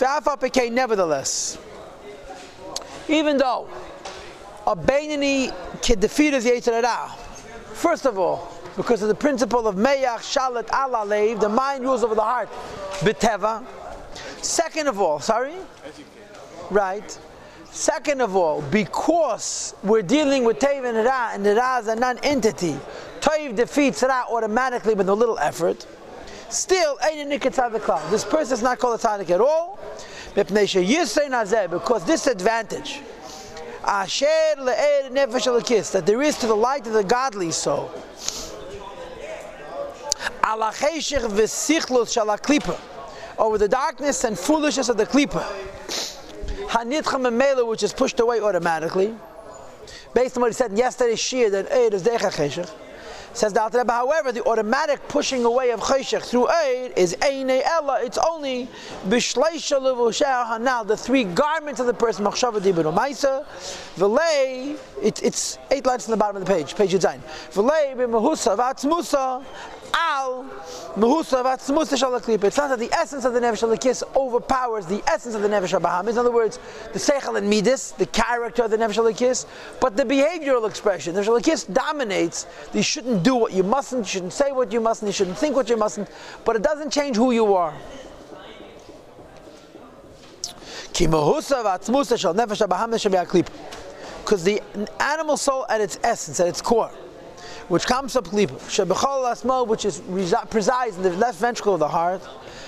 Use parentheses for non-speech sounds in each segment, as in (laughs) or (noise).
Nevertheless, even though a Beinani can defeat his Yetzirah, first of all, because of the principle of Meyach Shalat Allah the mind rules over the heart, B'teva. Second of all, sorry? Right. Second of all, because we're dealing with Tev and Ra, and Ra is a non-entity, Tev defeats Ra automatically with a little effort. Still, ain't a niketzavikla. this person is not called a tzaddik at all, because this advantage, that there is to the light of the godly soul, over the darkness and foolishness of the klipa, which is pushed away automatically, based on what he said yesterday's shir that Eid is Says the Rebbe, however, the automatic pushing away of Cheshach through Eid is Eine Ella. It's only Bishleisha Levushah Hanal, the three garments of the person, Machshava Dibun Maisa, Velei, it's eight lines in the bottom of the page, page Zain. Velei B'Mahusa Vatzmusa, Al Mehusa Shalaklipa. It's not that the essence of the Nefesh Shalakis overpowers the essence of the Nefesh Bahamis. In other words, the Seichel and Midas, the character of the Nefesh Shalakis, but the behavioral expression. The Shalakis dominates. You shouldn't do what you mustn't, you shouldn't say what you mustn't, you shouldn't think what you mustn't, but it doesn't change who you are. Because the animal soul at its essence, at its core, which comes up klipa, shebechol asmo, which is presides in the left ventricle of the heart.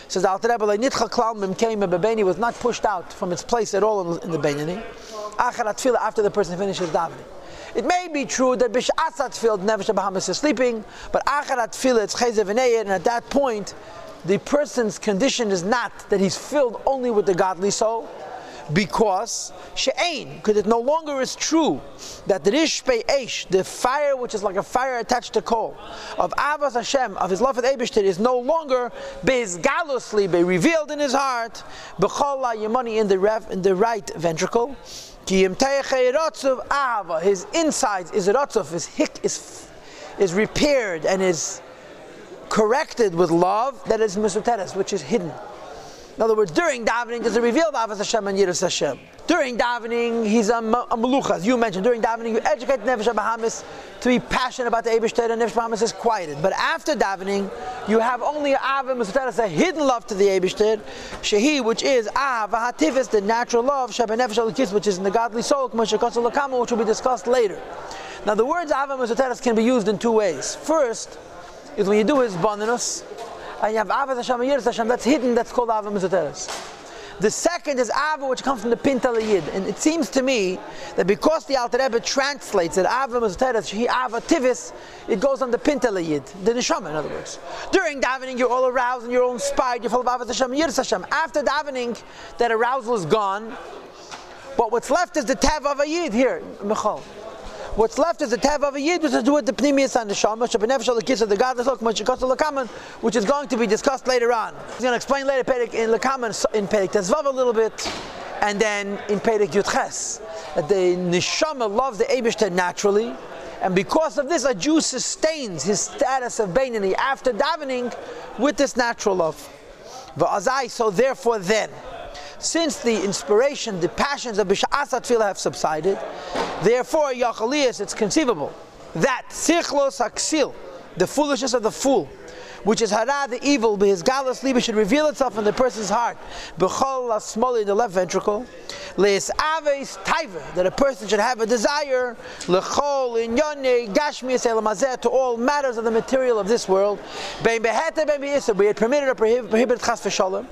Says Alter Rebbe, nitcha klal memkeim bebeni was not pushed out from its place at all in, the. Acharat tefillah after the person finishes davening. It may be true that b'sh'asat tefillah nefesh Bahamas is sleeping, but acharat tefillah it's chezev and at that point, the person's condition is not that he's filled only with the godly soul, because she'ain, because it no longer is true that the rishpei eish, the fire which is like a fire attached to coal, of Avas Hashem, of his love for the is no longer bezgalosly be revealed in his heart, b'chol yemani in the rev, in the right ventricle. His insides is rotzov, his hick is is repaired and is corrected with love that is misuteres, which is hidden. In other words, during davening, there's a revealed Avos Hashem and Yiras Hashem. During davening, he's a, a melucha, as you mentioned. During davening, you educate Nefesh Bahamas to be passionate about the Eibush and Nefesh Bahamas is quieted. But after davening, you have only Avim Musateres, a hidden love to the Eibush Shehi, which is Av, Hatifis, the natural love, Sheba Nefesh Alikis, which is in the godly soul, which will be discussed later. Now, the words Avim Musateres can be used in two ways. First, is when you do his bonus, and you have Avas Hashem and Hashem, that's hidden, that's called Ava Mizoteres. The second is Ava, which comes from the Pinta Yid. And it seems to me that because the Alter Rebbe translates it, Ava Mizoteres, he Ava Tivis, it goes on the Pinta Yid, the Neshama in other words. During davening, you're all aroused and you're all inspired, you're full of Hashem and Hashem. After davening, that arousal is gone. But what's left is the Tav of a Yid here, Michal. What's left is the tev of a yid, which is do with the pnimius and the shama, shabenefesh the kiss of the godless which is going to be discussed later on. He's going to explain later in lekaman in Perik Tezvav a little bit, and then in Perik Yutches that uh, the neshama loves the Eibushter naturally, and because of this, a Jew sustains his status of Bainani after davening with this natural love. But Azai, so therefore, then since the inspiration, the passions of Tefillah have subsided, therefore, Yachaliyas, it's conceivable that Sichlos Aksil, the foolishness of the fool, which is hara the evil, but his galus liba should reveal itself in the person's heart. B'chol smoli in the left ventricle. Leis aves taiva, that a person should have a desire. L'chol in yone gashmi to all matters of the material of this world. Bein behete be'isa, be it permitted or prohibited chas v'shalom.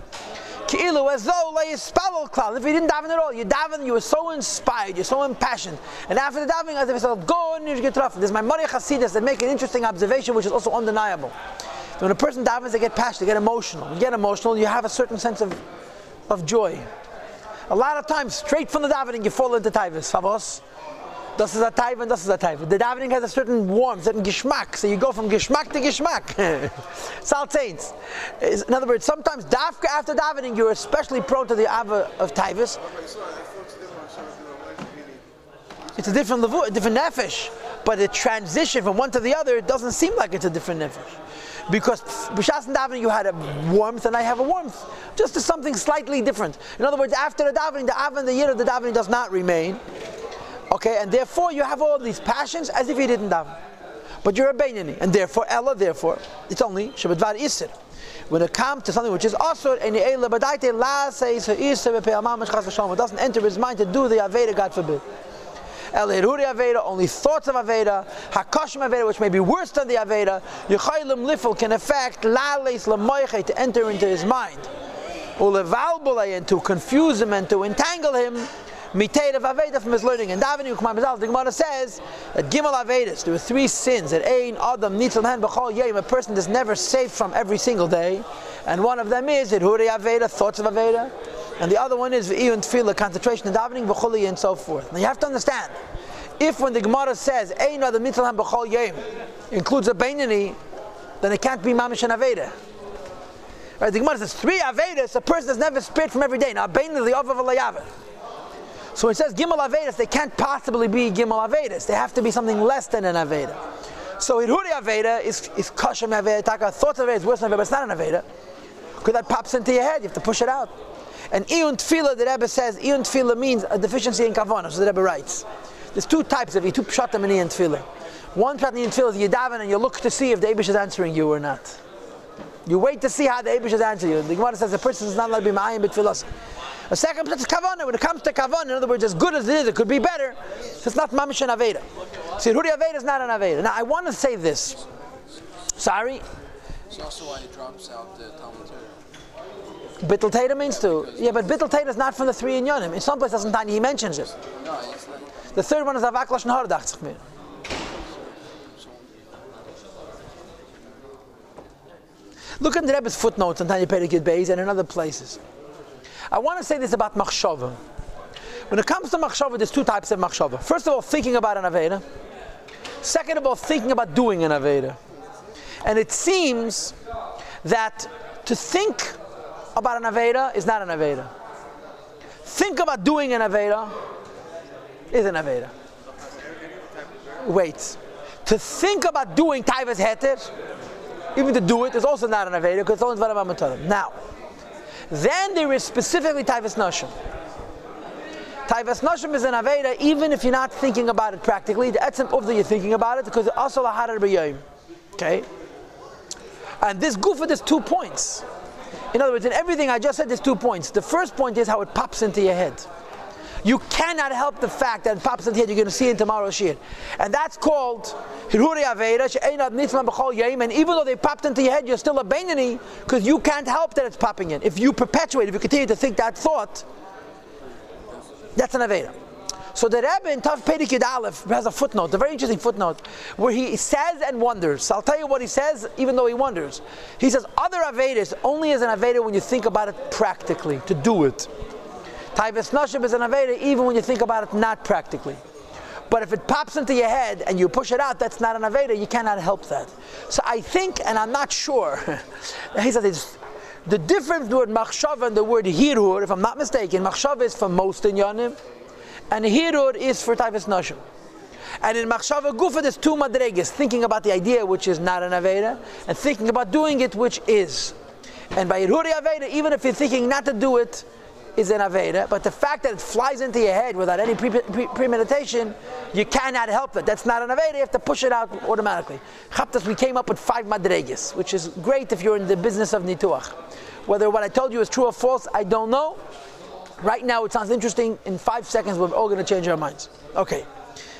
Ki'ilu, as though spell cloud. If you didn't daven at all, you daven, you were so inspired, you're so impassioned. And after the davening, as if you said, go and you get rough. There's my Mari Hasidus that make an interesting observation, which is also undeniable. When a person davens, they get passionate, they get emotional. You get emotional, you have a certain sense of, of joy. A lot of times, straight from the davening, you fall into taivas. Favos. Das ist a Taiva and das ist a Taiva. The davening has a certain warmth, certain geschmack. So you go from geschmack to geschmack. (laughs) Saltains. In other words, sometimes dafka after davening, you're especially prone to the Ava of Taivas. It's a different levu, a different nefesh. But the transition from one to the other, it doesn't seem like it's a different nefesh. Because b'shas and davening you had a warmth, and I have a warmth. Just something slightly different. In other words, after the davening, the avan, the year of the davening does not remain. Okay, and therefore you have all these passions as if you didn't daven. But you're a Bainani, and therefore, Ella, therefore, it's only Shabbat Isir. When it comes to something which is Asur, and it doesn't enter his mind to do the Aveda, God forbid. El Hiruri Aveda, only thoughts of Aveda, Hakashim Aveda, which may be worse than the Aveda, Yechaylim Lifel can affect Lales Lamoiche to enter into his mind. Ulevalbulay and to confuse him and to entangle him Mitayr of Aveda from his learning. And Davening Ukmar Mizal, the Gemara says that Gimel Avedas, there are three sins that Ein Adam Nitzal Hen B'chol Yom, a person is never safe from every single day. And one of them is Huri Aveda, thoughts of Aveda. And the other one is V'iyun Tefillah, concentration and davening, B'choli, and so forth. Now you have to understand, if when the Gemara says Ein Adam Nitzal Hen B'chol Yom includes a Bainani, then it can't be Mamish and Aveda. Right, the Gemara says three Avedas, a person is never spared from every day. Now, Bainani, the Av of a so it says Gimel Avedas, they can't possibly be Gimel Avedas. They have to be something less than an Aveda. So Hiruri Aveda is, is Kashem Aveda, Taka, thoughts of Aveda is worse than Aveda, but it's not an Aveda. Because that pops into your head, you have to push it out. And Iyun Tfila, the Rebbe says, Iyun Tfila means a deficiency in Kavanah, so the Rebbe writes. There's two types of two pshatim in Iyun Tfila. One pshat in Tfila is you daven and you look to see if the Abish is answering you or not. You wait to see how the Abish is answering you. The Gemara says a person is not allowed to be ma'ayim b'tfilas. A second place is kavanah. When it comes to kavanah, in other words, as good as it is, it could be better. So it's not mamish and aveda. See, Huri Aveda is not an aveda. Now, I want to say this. Sorry. It's also why he drops out the Talmud Bittul Teda means to. Yeah, but Bittul Teda is not from the three in Yonim. In some places, sometimes he mentions it. No, it's The third one is Avak Lashon Hara, dacht. Look in the Rebbe's footnotes on Tanya Perikid Beis and in other places. I want to say this about machshava. When it comes to machshava, there's two types of machshava. First of all, thinking about an aveda. Second of all, thinking about doing an aveda. And it seems that to think about an aveda is not an aveda. Think about doing an aveda is an aveda. Wait. To think about doing taivas heter, even to do it, is also not an aveda because it's only amatorim. Now, then there is specifically taivas nashim. Taivas nashim is an aveda even if you're not thinking about it practically. The etzem of you're thinking about it because also laharar b'yayim. Okay. And this gufa, there's two points. In other words, in everything I just said, there's two points. The first point is how it pops into your head. You cannot help the fact that it pops into your head. You're going to see it in tomorrow's shir, and that's called yom. And even though they popped into your head, you're still a bainani because you can't help that it's popping in. If you perpetuate, if you continue to think that thought, that's an aveda. So the Rebbe in Tav Pedikid Aleph has a footnote, a very interesting footnote, where he says and wonders. I'll tell you what he says, even though he wonders. He says other Avedas only as an Aveda when you think about it practically, to do it. Taivas Nashim is an Aveda even when you think about it not practically. But if it pops into your head and you push it out, that's not an Aveda, you cannot help that. So I think, and I'm not sure, (laughs) he says it's the difference between machshava and the word hirur, if I'm not mistaken, machshava is for most in yonim, and hirur is for taivas nashim. And in machshava gufa, there's two madregas: thinking about the idea, which is not an aveda, and thinking about doing it, which is. And by hiruri aveda, even if you're thinking not to do it, is an aveda. But the fact that it flies into your head without any pre- pre- premeditation, you cannot help it. That's not an aveda. You have to push it out automatically. Chaptas, we came up with five madregas, which is great if you're in the business of nituach. Whether what I told you is true or false, I don't know. Right now, it sounds interesting. In five seconds, we're all going to change our minds. Okay.